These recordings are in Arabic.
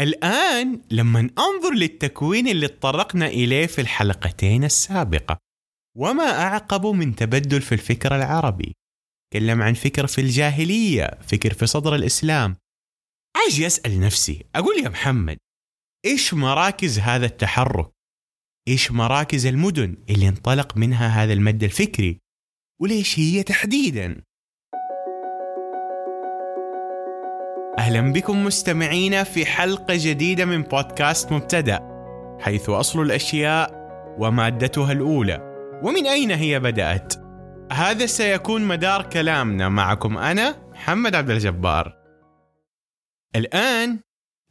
الآن لما أنظر للتكوين اللي تطرقنا إليه في الحلقتين السابقة وما أعقب من تبدل في الفكر العربي. تكلم عن فكر في الجاهلية فكر في صدر الإسلام. أجي أسأل نفسي أقول يا محمد إيش مراكز هذا التحرك؟ إيش مراكز المدن اللي انطلق منها هذا المد الفكري؟ وليش هي تحديدا؟ أهلا بكم مستمعينا في حلقة جديدة من بودكاست مبتدأ حيث أصل الأشياء ومادتها الأولى. ومن أين هي بدأت؟ هذا سيكون مدار كلامنا معكم أنا محمد عبد الجبار. الآن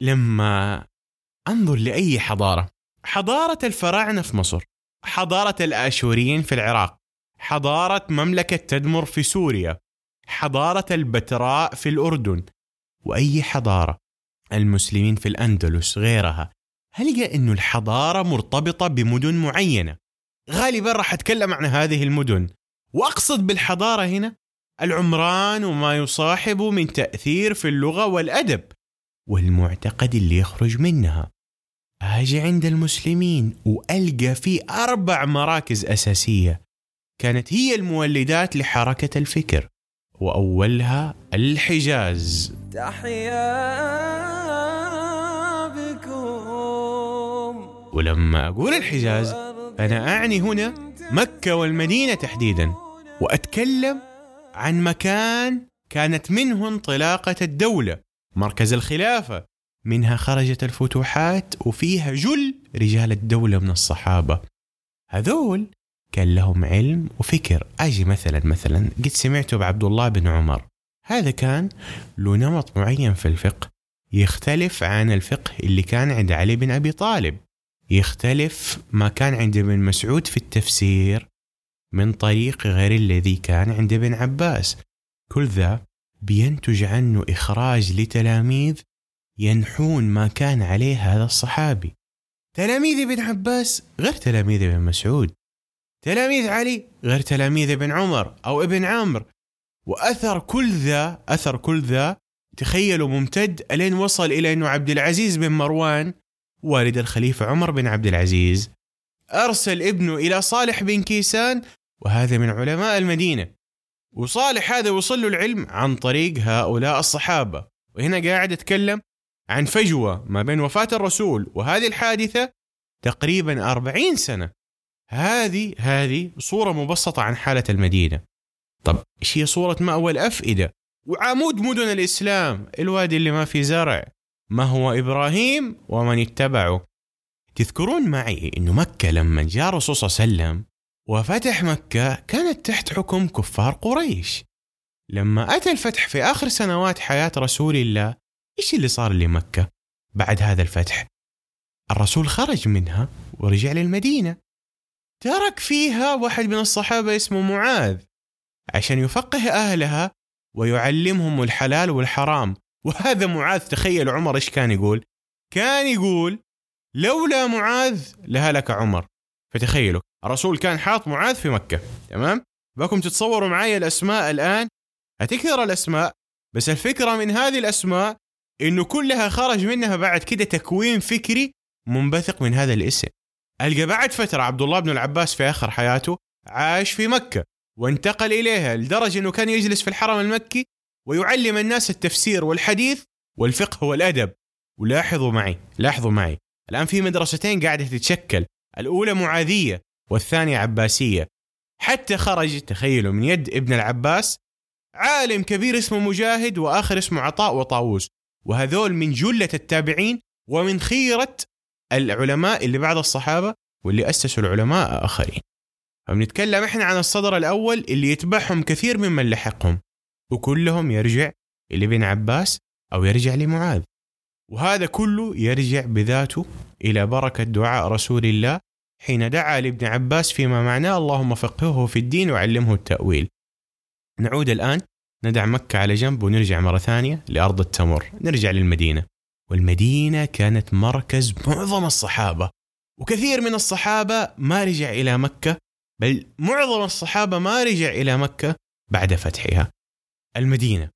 لما أنظر لأي حضارة حضارة الفراعنة في مصر حضارة الآشوريين في العراق حضارة مملكة تدمر في سوريا حضارة البتراء في الأردن وأي حضارة. المسلمين في الأندلس غيرها. هلقى أنه الحضارة مرتبطة بمدن معينة؟ غالبا راح أتكلم عن هذه المدن. وأقصد بالحضارة هنا العمران وما يصاحبه من تأثير في اللغة والأدب والمعتقد اللي يخرج منها. أجي عند المسلمين وألقى في أربع مراكز أساسية. كانت هي المولدات لحركة الفكر. وأولها الحجاز. تحيا بكم. ولما أقول الحجاز أنا أعني هنا مكة والمدينة تحديدا وأتكلم عن مكان كانت منه انطلاقة الدولة مركز الخلافة. منها خرجت الفتوحات وفيها جل رجال الدولة من الصحابة. هذول كان لهم علم وفكر. أجي مثلا مثلا قد سمعته بعبد الله بن عمر. هذا كان له نمط معين في الفقه يختلف عن الفقه اللي كان عند علي بن أبي طالب. يختلف ما كان عند ابن مسعود في التفسير من طريق غير الذي كان عند ابن عباس. كل ذا بينتج عنه إخراج لتلاميذ ينحون ما كان عليه هذا الصحابي. تلاميذ ابن عباس غير تلاميذ ابن مسعود. تلاميذ علي غير تلاميذ ابن عمر أو ابن عامر وأثر كل ذا أثر كل ذا تخيلوا ممتد ألين وصل إلى أنه عبد العزيز بن مروان والد الخليفة عمر بن عبد العزيز. أرسل ابنه إلى صالح بن كيسان وهذا من علماء المدينة. وصالح هذا وصل له العلم عن طريق هؤلاء الصحابة. وهنا قاعد أتكلم عن فجوة ما بين وفاة الرسول وهذه الحادثة تقريبا أربعين سنة. هذه هذه صورة مبسطة عن حالة المدينة. طب إيش هي صورة مأوى الأفئدة وعمود مدن الإسلام الوادي اللي ما في زرع. ما هو إبراهيم ومن اتبعه؟ تذكرون معي أنه مكة لما جاء الرسول صلى الله عليه وسلم وفتح مكة كانت تحت حكم كفار قريش. لما أتى الفتح في آخر سنوات حياة رسول الله إيش اللي صار لمكة بعد هذا الفتح؟ الرسول خرج منها ورجع للمدينة. ترك فيها واحد من الصحابة اسمه معاذ عشان يفقه أهلها ويعلمهم الحلال والحرام. وهذا معاذ تخيل عمر إيش كان يقول؟ كان يقول لولا معاذ لهلك عمر. فتخيلوا الرسول كان حاط معاذ في مكة تمام؟ بكم تتصوروا معي الأسماء الآن؟ هتكثر الأسماء بس الفكرة من هذه الأسماء إنه كلها خرج منها بعد كده تكوين فكري منبثق من هذا الاسم. ألقى بعد فترة عبد الله بن العباس في آخر حياته عاش في مكة وانتقل إليها لدرجة أنه كان يجلس في الحرم المكي ويعلم الناس التفسير والحديث والفقه والأدب. ولاحظوا معي لاحظوا معي الآن في مدرستين قاعدة تتشكل الأولى معاذية والثانية عباسية. حتى خرج تخيلوا من يد ابن العباس عالم كبير اسمه مجاهد وآخر اسمه عطاء وطاووس. وهذول من جلة التابعين ومن خيرة العلماء اللي بعد الصحابة واللي أسسوا العلماء آخرين. فبنتكلم إحنا عن الصدر الأول اللي يتبعهم كثير ممن لحقهم وكلهم يرجع لابن عباس أو يرجع لمعاذ. وهذا كله يرجع بذاته إلى بركة دعاء رسول الله حين دعا لابن عباس فيما معناه اللهم فقهه في الدين وعلمه التأويل. نعود الآن ندع مكة على جنب ونرجع مرة ثانية لأرض التمر نرجع للمدينة. والمدينة كانت مركز معظم الصحابة وكثير من الصحابة ما رجع إلى مكة بل معظم الصحابة ما رجع إلى مكة بعد فتحها. المدينة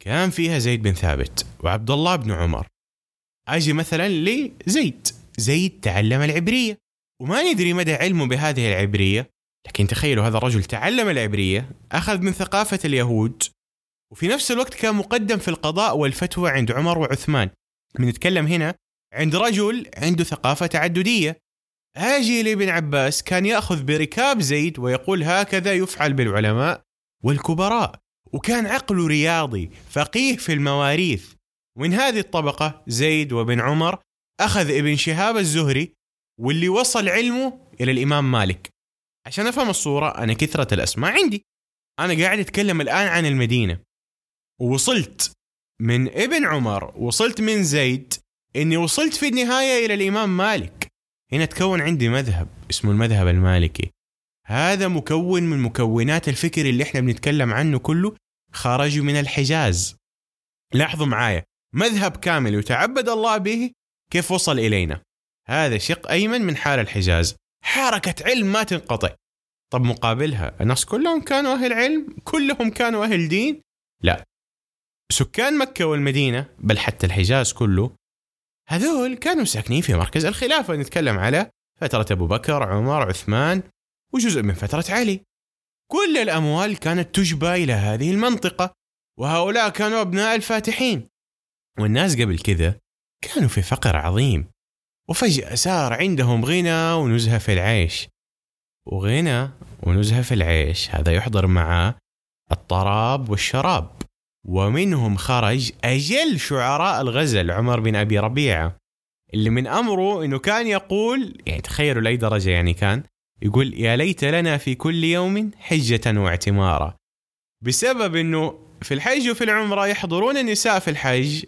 كان فيها زيد بن ثابت وعبد الله بن عمر. أجي مثلا لزيد. زيد تعلم العبرية وما ندري مدى علمه بهذه العبرية لكن تخيلوا هذا الرجل تعلم العبرية أخذ من ثقافة اليهود وفي نفس الوقت كان مقدم في القضاء والفتوى عند عمر وعثمان. بنتكلم هنا عند رجل عنده ثقافة تعددية. آجي لابن عباس كان يأخذ بركاب زيد ويقول هكذا يفعل بالعلماء والكبراء وكان عقله رياضي فقيه في المواريث. ومن هذه الطبقة زيد وبن عمر أخذ ابن شهاب الزهري واللي وصل علمه إلى الإمام مالك. عشان أفهم الصورة أنا كثرة الأسماء عندي. أنا قاعد أتكلم الآن عن المدينة. ووصلت. من ابن عمر وصلت من زيد إني وصلت في النهاية إلى الإمام مالك. هنا تكون عندي مذهب اسمه المذهب المالكي. هذا مكون من مكونات الفكر اللي إحنا بنتكلم عنه كله خرج من الحجاز. لاحظوا معايا مذهب كامل يتعبد الله به كيف وصل إلينا؟ هذا شق أيمن من حال الحجاز. حركة علم ما تنقطع. طب مقابلها الناس كلهم كانوا أهل علم؟ كلهم كانوا أهل دين؟ لا. سكان مكة والمدينة بل حتى الحجاز كله هذول كانوا ساكنين في مركز الخلافة. نتكلم على فترة أبو بكر عمر عثمان وجزء من فترة علي. كل الأموال كانت تجبى إلى هذه المنطقة وهؤلاء كانوا أبناء الفاتحين. والناس قبل كذا كانوا في فقر عظيم وفجأة صار عندهم غنى ونزهة في العيش. وغنى ونزهة في العيش هذا يحضر معه الطراب والشراب. ومنهم خرج أجل شعراء الغزل عمر بن أبي ربيعة اللي من أمره أنه كان يقول يعني تخيلوا لأي درجة يعني كان يقول يا ليت لنا في كل يوم حجة واعتمارا. بسبب أنه في الحج وفي العمرة يحضرون النساء في الحج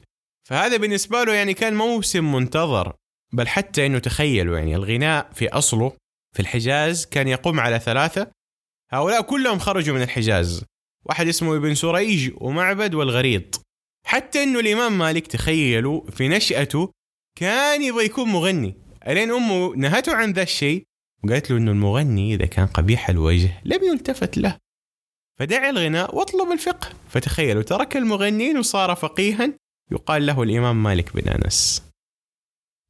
فهذا بالنسبة له يعني كان موسم منتظر. بل حتى أنه تخيلوا يعني الغناء في أصله في الحجاز كان يقوم على ثلاثة هؤلاء كلهم خرجوا من الحجاز. واحد اسمه ابن سريج ومعبد والغريض حتى إنه الإمام مالك تخيلوا في نشأته كان يبغى يكون مغني. ألين أمه نهته عن ذا الشيء وقالت له إنه المغني إذا كان قبيح الوجه لم يلتفت له. فدع الغناء واطلب الفقه. فتخيلوا ترك المغنين وصار فقيها يقال له الإمام مالك بن أنس.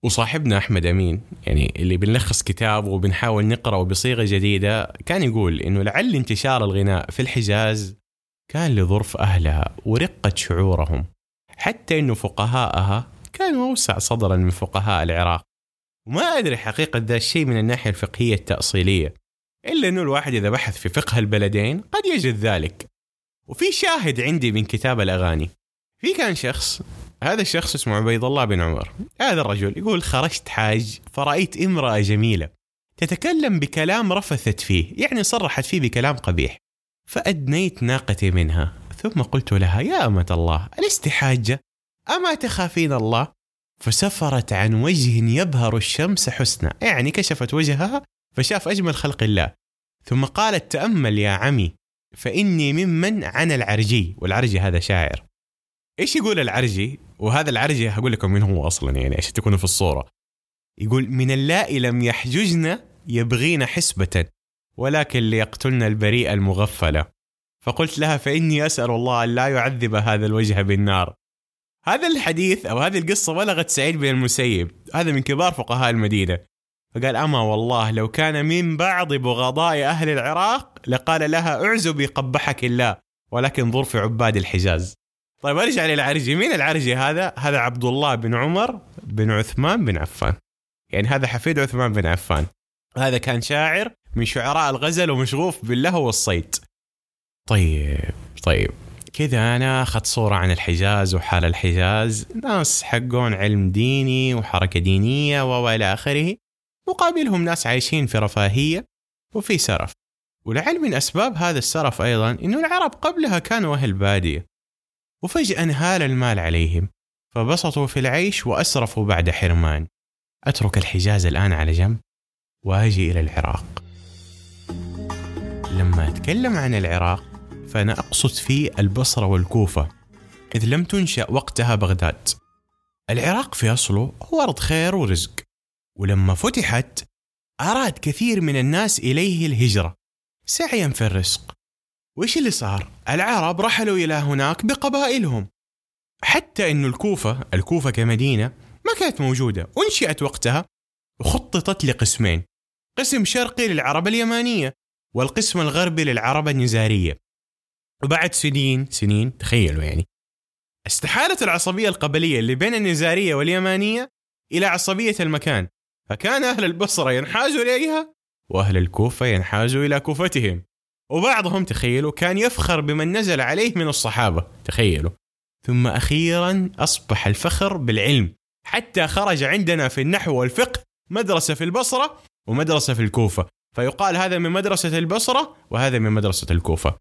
وصاحبنا أحمد أمين يعني اللي بنلخص كتاب وبنحاول نقراه بصيغه جديدة كان يقول إنه لعل انتشار الغناء في الحجاز كان لظرف أهلها ورقة شعورهم حتى إنه فقهاءها كانوا أوسع صدرا من فقهاء العراق. وما أدري حقيقة ذا الشيء من الناحية الفقهية التأصيلية إلا إنه الواحد إذا بحث في فقه البلدين قد يجد ذلك. وفي شاهد عندي من كتاب الأغاني. في كان شخص هذا الشخص اسمه عبيد الله بن عمر. هذا الرجل يقول خرجت حاج فرأيت امرأة جميلة تتكلم بكلام رفثت فيه يعني صرحت فيه بكلام قبيح. فأدنيت ناقتي منها. ثم قلت لها يا أمة الله ألست حاجة؟ أما تخافين الله؟ فسفرت عن وجه يبهر الشمس حسنا. يعني كشفت وجهها فشاف أجمل خلق الله. ثم قالت تأمل يا عمي فإني ممن عن العرجي. والعرجي هذا شاعر. إيش يقول العرجي؟ وهذا العرجي هقول لكم مين هو أصلا يعني عشان تكونوا في الصورة. يقول من اللائي لم يحججن يبغين حسبة. ولكن ليقتلن البريء المغفلة فقلت لها فإني أسأل الله أن لا يعذب هذا الوجه بالنار. هذا الحديث أو هذه القصة بلغت سعيد بن المسيب. هذا من كبار فقهاء المدينة. فقال أما والله لو كان من بعض بغضاء أهل العراق لقال لها اعزبي قبحك الله ولكن ظرف عباد الحجاز. طيب أرجع للعرجي مين العرجي هذا؟ هذا عبد الله بن عمر بن عثمان بن عفان. يعني هذا حفيد عثمان بن عفان. هذا كان شاعر من شعراء الغزل ومشغوف باللهو والصيد. طيب طيب. كذا أنا أخذت صورة عن الحجاز وحال الحجاز. ناس حقون علم ديني وحركة دينية وإلى آخره. مقابلهم ناس عايشين في رفاهية وفي سرف. ولعل من أسباب هذا السرف أيضا إنه العرب قبلها كانوا أهل بادية. وفجأة انهال المال عليهم. فبسطوا في العيش وأسرفوا بعد حرمان. أترك الحجاز الآن على جنب وأجي إلى العراق. لما أتكلم عن العراق فأنا أقصد فيه البصرة والكوفة إذ لم تنشأ وقتها بغداد. العراق في أصله هو أرض خير ورزق ولما فتحت أراد كثير من الناس إليه الهجرة سعيا في الرزق. وإيش اللي صار؟ العرب رحلوا إلى هناك بقبائلهم. حتى انه الكوفة الكوفة كمدينة ما كانت موجودة أنشئت وقتها وخططت لقسمين. قسم شرقي للعرب اليمانية والقسم الغربي للعرب النزارية. وبعد سنين سنين تخيلوا يعني استحالت العصبية القبلية اللي بين النزارية واليمانية إلى عصبية المكان. فكان أهل البصرة ينحازوا إليها وأهل الكوفة ينحازوا إلى كوفتهم. وبعضهم تخيلوا كان يفخر بمن نزل عليه من الصحابة تخيلوا. ثم أخيرا أصبح الفخر بالعلم. حتى خرج عندنا في النحو والفقه مدرسة في البصرة ومدرسة في الكوفة. فيقال هذا من مدرسة البصرة وهذا من مدرسة الكوفة.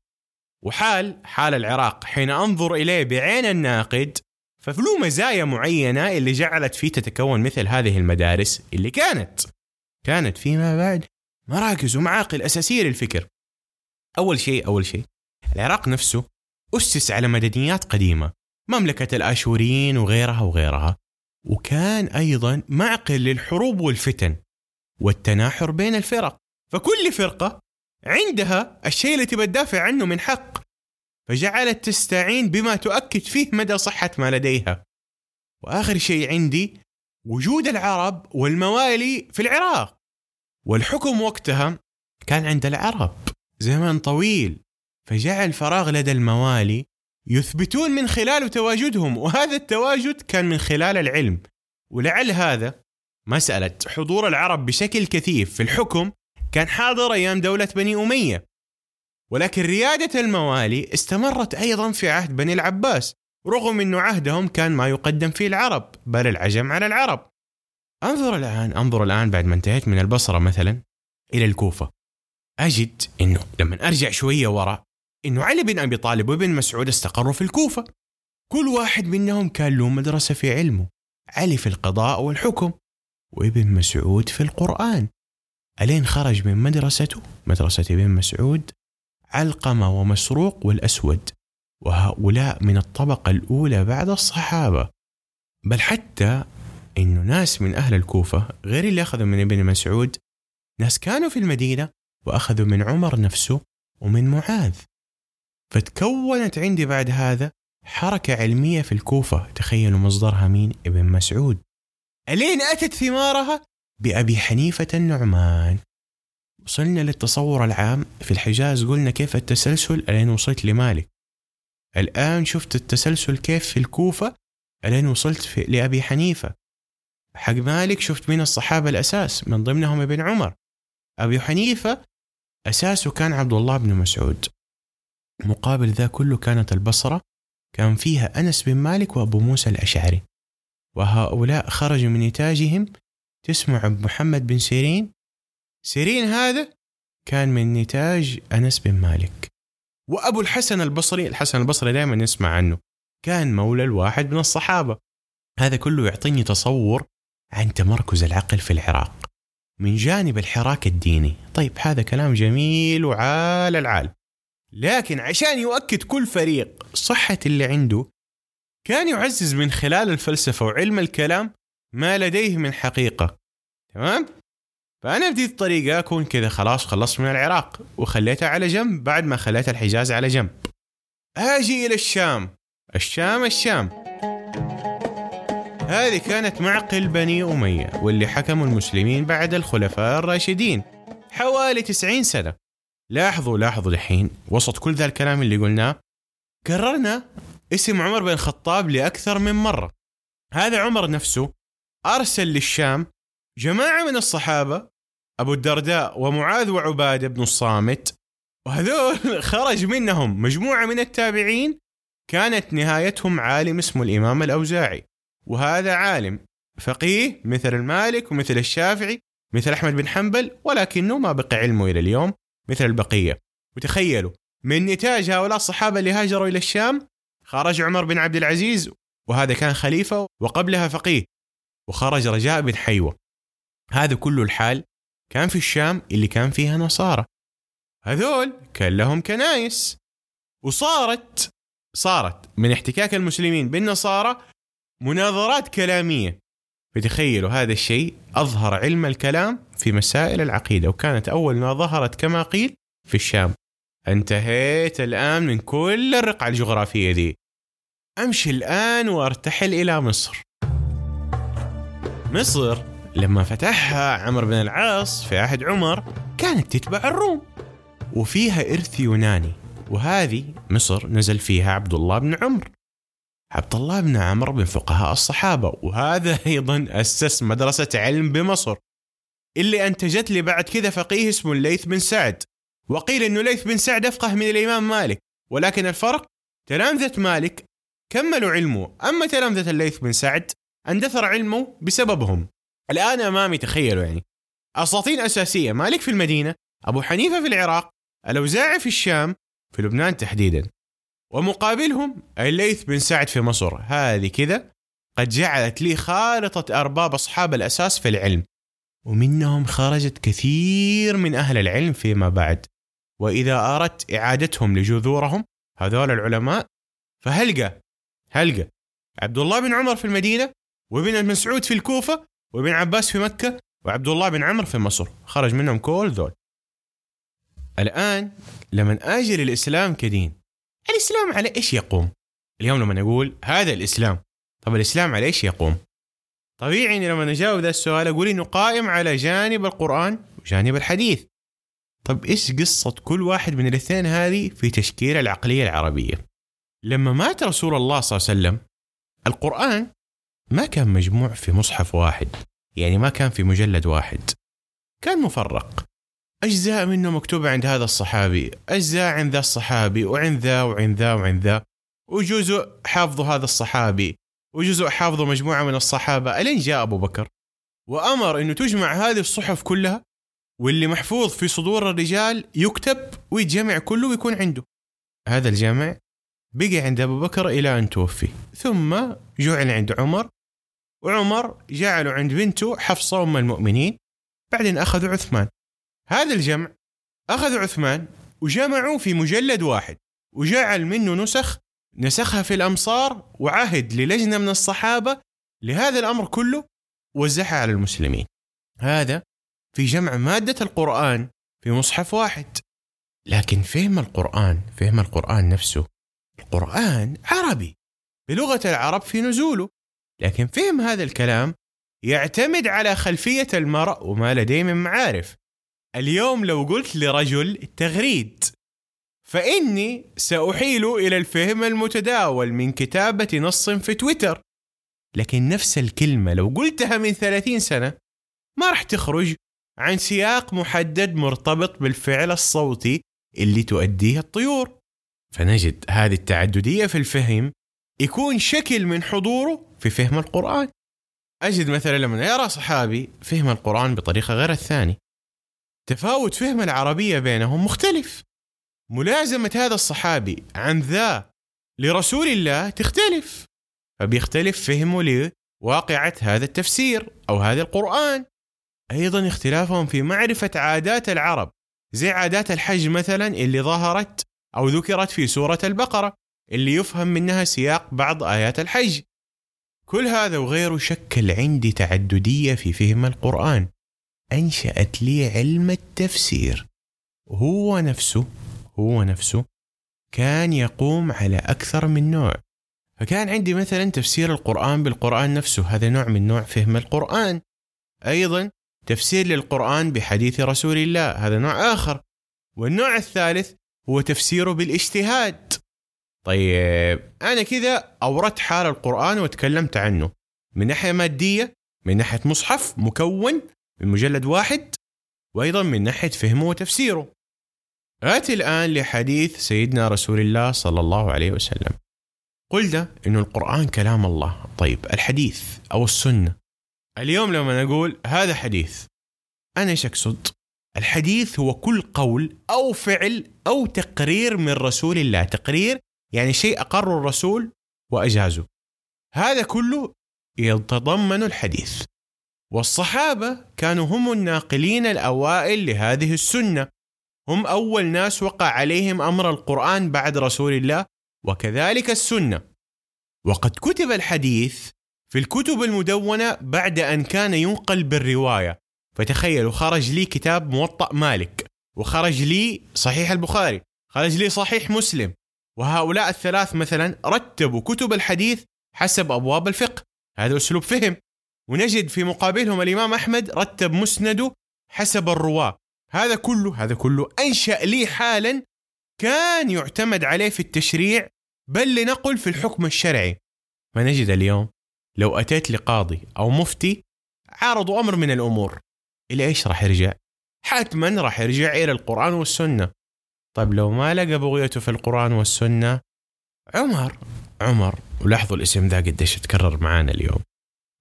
وحال حال العراق حين أنظر إليه بعين الناقد فله مزايا معينة اللي جعلت فيه تتكون مثل هذه المدارس اللي كانت. كانت فيما بعد مراكز ومعاقل أساسية للفكر. أول شيء أول شيء العراق نفسه أسس على مدنيات قديمة مملكة الآشوريين وغيرها وغيرها. وكان أيضا معقل للحروب والفتن والتناحر بين الفرق. فكل فرقة عندها الشيء اللي تبى تدافع عنه من حق. فجعلت تستعين بما تؤكد فيه مدى صحة ما لديها. وآخر شيء عندي وجود العرب والموالي في العراق. والحكم وقتها كان عند العرب زمن طويل. فجعل فراغ لدى الموالي يثبتون من خلاله تواجدهم. وهذا التواجد كان من خلال العلم. ولعل هذا مسألة حضور العرب بشكل كثيف في الحكم كان حاضر أيام دولة بني أمية. ولكن ريادة الموالي استمرت أيضا في عهد بني العباس رغم أن عهدهم كان ما يقدم فيه العرب بل العجم على العرب. أنظر الآن أنظر الآن بعد ما انتهيت من البصرة مثلا إلى الكوفة. أجد أنه لما أرجع شوية وراء أنه علي بن أبي طالب وابن مسعود استقروا في الكوفة. كل واحد منهم كان له مدرسة في علمه علي في القضاء والحكم وابن مسعود في القرآن. ألين خرج من مدرسته مدرسة ابن مسعود علقمة ومسروق والأسود وهؤلاء من الطبقة الأولى بعد الصحابة. بل حتى إنه ناس من أهل الكوفة غير اللي أخذوا من ابن مسعود ناس كانوا في المدينة وأخذوا من عمر نفسه ومن معاذ. فتكونت عندي بعد هذا حركة علمية في الكوفة تخيلوا مصدرها مين؟ ابن مسعود. ألين أتت ثمارها؟ بأبي حنيفة النعمان. وصلنا للتصور العام. في الحجاز قلنا كيف التسلسل؟ ألين وصلت لمالك. الآن شفت التسلسل كيف في الكوفة؟ ألين وصلت في لأبي حنيفة. حق مالك شفت مين الصحابة الأساس من ضمنهم ابن عمر. أبي حنيفة أساسه كان عبد الله بن مسعود. مقابل ذا كله كانت البصرة. كان فيها أنس بن مالك وأبو موسى الأشعري. وهؤلاء خرجوا من نتاجهم تسمع محمد بن سيرين؟ سيرين هذا كان من نتاج أنس بن مالك. وأبو الحسن البصري الحسن البصري دائما نسمع عنه. كان مولى الواحد من الصحابة. هذا كله يعطيني تصور عن تمركز العقل في العراق. من جانب الحراك الديني. طيب هذا كلام جميل وعال العال. لكن عشان يؤكد كل فريق صحة اللي عنده كان يعزز من خلال الفلسفة وعلم الكلام ما لديه من حقيقة. تمام؟ فأنا بديت الطريقة أكون كذا خلاص خلصت من العراق وخليتها على جنب بعد ما خليت الحجاز على جنب. أجي إلى الشام. الشام الشام. هذه كانت معقل بني أمية واللي حكموا المسلمين بعد الخلفاء الراشدين حوالي 90 سنة. لاحظوا لاحظوا دحين وسط كل ذا الكلام اللي قلناه كررنا اسم عمر بن الخطاب لأكثر من مرة. هذا عمر نفسه أرسل للشام جماعة من الصحابة أبو الدرداء ومعاذ وعبادة بن الصامت وهذول خرج منهم مجموعة من التابعين كانت نهايتهم عالم اسمه الإمام الأوزاعي. وهذا عالم فقيه مثل المالك ومثل الشافعي مثل أحمد بن حنبل ولكنه ما بقي علمه إلى اليوم مثل البقية. وتخيلوا من نتاج هؤلاء الصحابة اللي هاجروا إلى الشام خرج عمر بن عبد العزيز وهذا كان خليفة وقبلها فقيه. وخرج رجاء بن حيوة. هذا كله الحال كان في الشام اللي كان فيها نصارى. هذول كان لهم كنايس وصارت صارت من احتكاك المسلمين بالنصارى مناظرات كلامية. فتخيلوا هذا الشيء أظهر علم الكلام في مسائل العقيدة وكانت أول ما ظهرت كما قيل في الشام. انتهيت الآن من كل الرقعة الجغرافية دي. أمشي الآن وأرتحل إلى مصر. مصر لما فتحها عمرو بن العاص في عهد عمر كانت تتبع الروم وفيها إرث يوناني وهذه مصر نزل فيها عبد الله بن عمرو. عبد الله بن عمرو من فقهاء الصحابة وهذا أيضا أسس مدرسة علم بمصر. اللي أنتجت لي بعد كذا فقيه اسمه الليث بن سعد. وقيل أنه الليث بن سعد أفقه من الإمام مالك ولكن الفرق تلامذة مالك كملوا علمه. أما تلامذة الليث بن سعد اندثر علمه بسببهم. الآن أمامي تخيلوا يعني. أساطين أساسية. مالك في المدينة؟ أبو حنيفة في العراق الأوزاعي في الشام في لبنان تحديدا. ومقابلهم الليث بن سعد في مصر. هذه كذا قد جعلت لي خارطة أرباب أصحاب الأساس في العلم. ومنهم خرجت كثير من أهل العلم فيما بعد. وإذا أردت إعادتهم لجذورهم هذول العلماء فهلقى هلقى. عبد الله بن عمر في المدينة وابن مسعود في الكوفة وابن عباس في مكة وعبد الله بن عمرو في مصر. خرج منهم كل ذول. الآن لما أجي للإسلام كدين. الإسلام على إيش يقوم؟ اليوم لما نقول هذا الإسلام طب الإسلام على إيش يقوم؟ طبيعي إني لما نجاوب ذا السؤال أقول إنه قائم على جانب القرآن وجانب الحديث. طب إيش قصة كل واحد من الاثنين هذه في تشكيل العقلية العربية؟ لما مات رسول الله صلى الله عليه وسلم القرآن ما كان مجموع في مصحف واحد يعني ما كان في مجلد واحد. كان مفرق. أجزاء منه مكتوبة عند هذا الصحابي أجزاء عند ذا الصحابي وعند ذا وعند ذا وعند ذا. وجزء حافظه هذا الصحابي وجزء حافظه مجموعة من الصحابة. ألين جاء أبو بكر؟ وأمر أنه تجمع هذه الصحف كلها واللي محفوظ في صدور الرجال يكتب ويتجمع كله ويكون عنده. هذا الجمع بقي عند أبو بكر إلى أن توفي. ثم جعل عند عمر وعمر جعله عند بنته حفصة أم المؤمنين بعدين أخذوا عثمان. هذا الجمع أخذوا عثمان وجمعوا في مجلد واحد وجعل منه نسخ نسخها في الأمصار وعهد للجنة من الصحابة لهذا الأمر كله وزعها على المسلمين. هذا في جمع مادة القرآن في مصحف واحد. لكن فهم القرآن فهم القرآن نفسه. القرآن عربي بلغة العرب في نزوله. لكن فهم هذا الكلام يعتمد على خلفية المرء وما لديه من معارف. اليوم لو قلت لرجل تغريد فإني سأحيل إلى الفهم المتداول من كتابة نص في تويتر. لكن نفس الكلمة لو قلتها من ثلاثين سنة ما راح تخرج عن سياق محدد مرتبط بالفعل الصوتي اللي تؤديه الطيور. فنجد هذه التعددية في الفهم يكون شكل من حضوره في فهم القرآن. أجد مثلا لما يرى صحابي فهم القرآن بطريقة غير الثاني تفاوت فهم العربية بينهم مختلف. ملازمة هذا الصحابي عن ذا لرسول الله تختلف. فبيختلف فهمه لواقعة هذا التفسير أو هذا القرآن. أيضا اختلافهم في معرفة عادات العرب. زي عادات الحج مثلا اللي ظهرت أو ذكرت في سورة البقرة. اللي يفهم منها سياق بعض آيات الحج. كل هذا وغيره شكل عندي تعددية في فهم القرآن. أنشأت لي علم التفسير. هو نفسه هو نفسه كان يقوم على أكثر من نوع. فكان عندي مثلا تفسير القرآن بالقرآن نفسه هذا نوع من نوع فهم القرآن. أيضا تفسير للقرآن بحديث رسول الله هذا نوع آخر. والنوع الثالث هو تفسيره بالإجتهاد. طيب. أنا كذا أوردت حال القرآن وتكلمت عنه. من ناحية مادية من ناحية مصحف مكون من مجلد واحد وأيضا من ناحية فهمه وتفسيره. آتي الآن لحديث سيدنا رسول الله صلى الله عليه وسلم. قلنا أنه القرآن كلام الله. طيب الحديث أو السنة؟ اليوم لما نقول هذا حديث أنا إيش أقصد؟ الحديث هو كل قول أو فعل أو تقرير من رسول الله. تقرير يعني شيء أقره الرسول وأجازه. هذا كله يتضمن الحديث. والصحابة كانوا هم الناقلين الأوائل لهذه السنة. هم أول ناس وقع عليهم أمر القرآن بعد رسول الله وكذلك السنة. وقد كتب الحديث في الكتب المدونة بعد أن كان ينقل بالرواية. فتخيلوا خرج لي كتاب موطأ مالك وخرج لي صحيح البخاري خرج لي صحيح مسلم. وهؤلاء الثلاث مثلا رتبوا كتب الحديث حسب أبواب الفقه. هذا أسلوب فهم. ونجد في مقابلهم الإمام أحمد رتب مسنده حسب الرواة. هذا كله هذا كله أنشأ لي حالا كان يعتمد عليه في التشريع بل لنقل في الحكم الشرعي. فنجد اليوم؟ لو أتيت لقاضي أو مفتي عارضوا أمر من الأمور. إلى إيش راح يرجع؟ حتما راح يرجع إلى القرآن والسنة. طيب لو ما لقى بغيته في القرآن والسنة عمر عمر ولاحظوا الاسم ذا قديش تكرر معانا اليوم.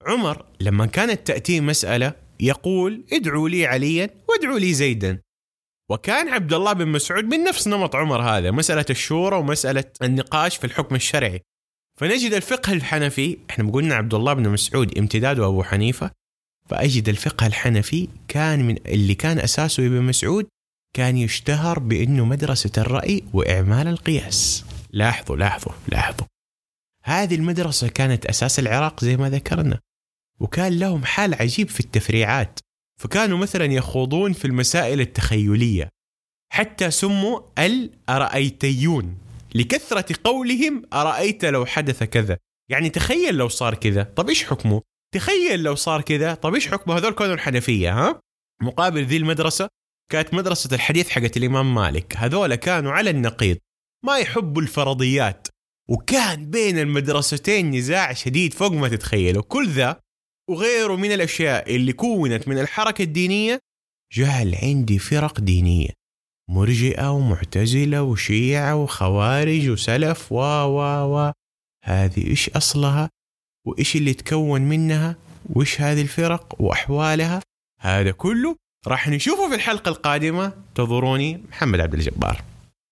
عمر لما كانت تأتيه مسألة يقول ادعوا لي عليا وادعوا لي زيدا. وكان عبد الله بن مسعود من نفس نمط عمر هذا مسألة الشورى ومسألة النقاش في الحكم الشرعي. فنجد الفقه الحنفي إحنا قلنا عبد الله بن مسعود امتداده أبو حنيفة فأجد الفقه الحنفي كان من اللي كان أساسه ابن مسعود كان يشتهر بأنه مدرسة الرأي وإعمال القياس. لاحظوا لاحظوا لاحظوا. هذه المدرسة كانت أساس العراق زي ما ذكرنا وكان لهم حال عجيب في التفريعات. فكانوا مثلا يخوضون في المسائل التخيلية. حتى سموا الأرأيتيون. لكثرة قولهم أرأيت لو حدث كذا. يعني تخيل لو صار كذا. طب إيش حكمه؟ تخيل لو صار كذا. طب إيش حكمه؟ هذول كانوا الحنفية ها؟ مقابل ذي المدرسة كانت مدرسة الحديث حقت الإمام مالك. هذول كانوا على النقيض ما يحبوا الفرضيات. وكان بين المدرستين نزاع شديد فوق ما تتخيلوا. كل ذا وغيره من الأشياء اللي كونت من الحركة الدينية جعل عندي فرق دينية. مرجئة ومعتزلة وشيعة وخوارج وسلف و و و. هذه إيش أصلها؟ وإيش اللي تكون منها؟ وإيش هذه الفرق؟ وأحوالها؟ هذا كله راح نشوفه في الحلقة القادمة. انتظروني محمد عبد الجبار.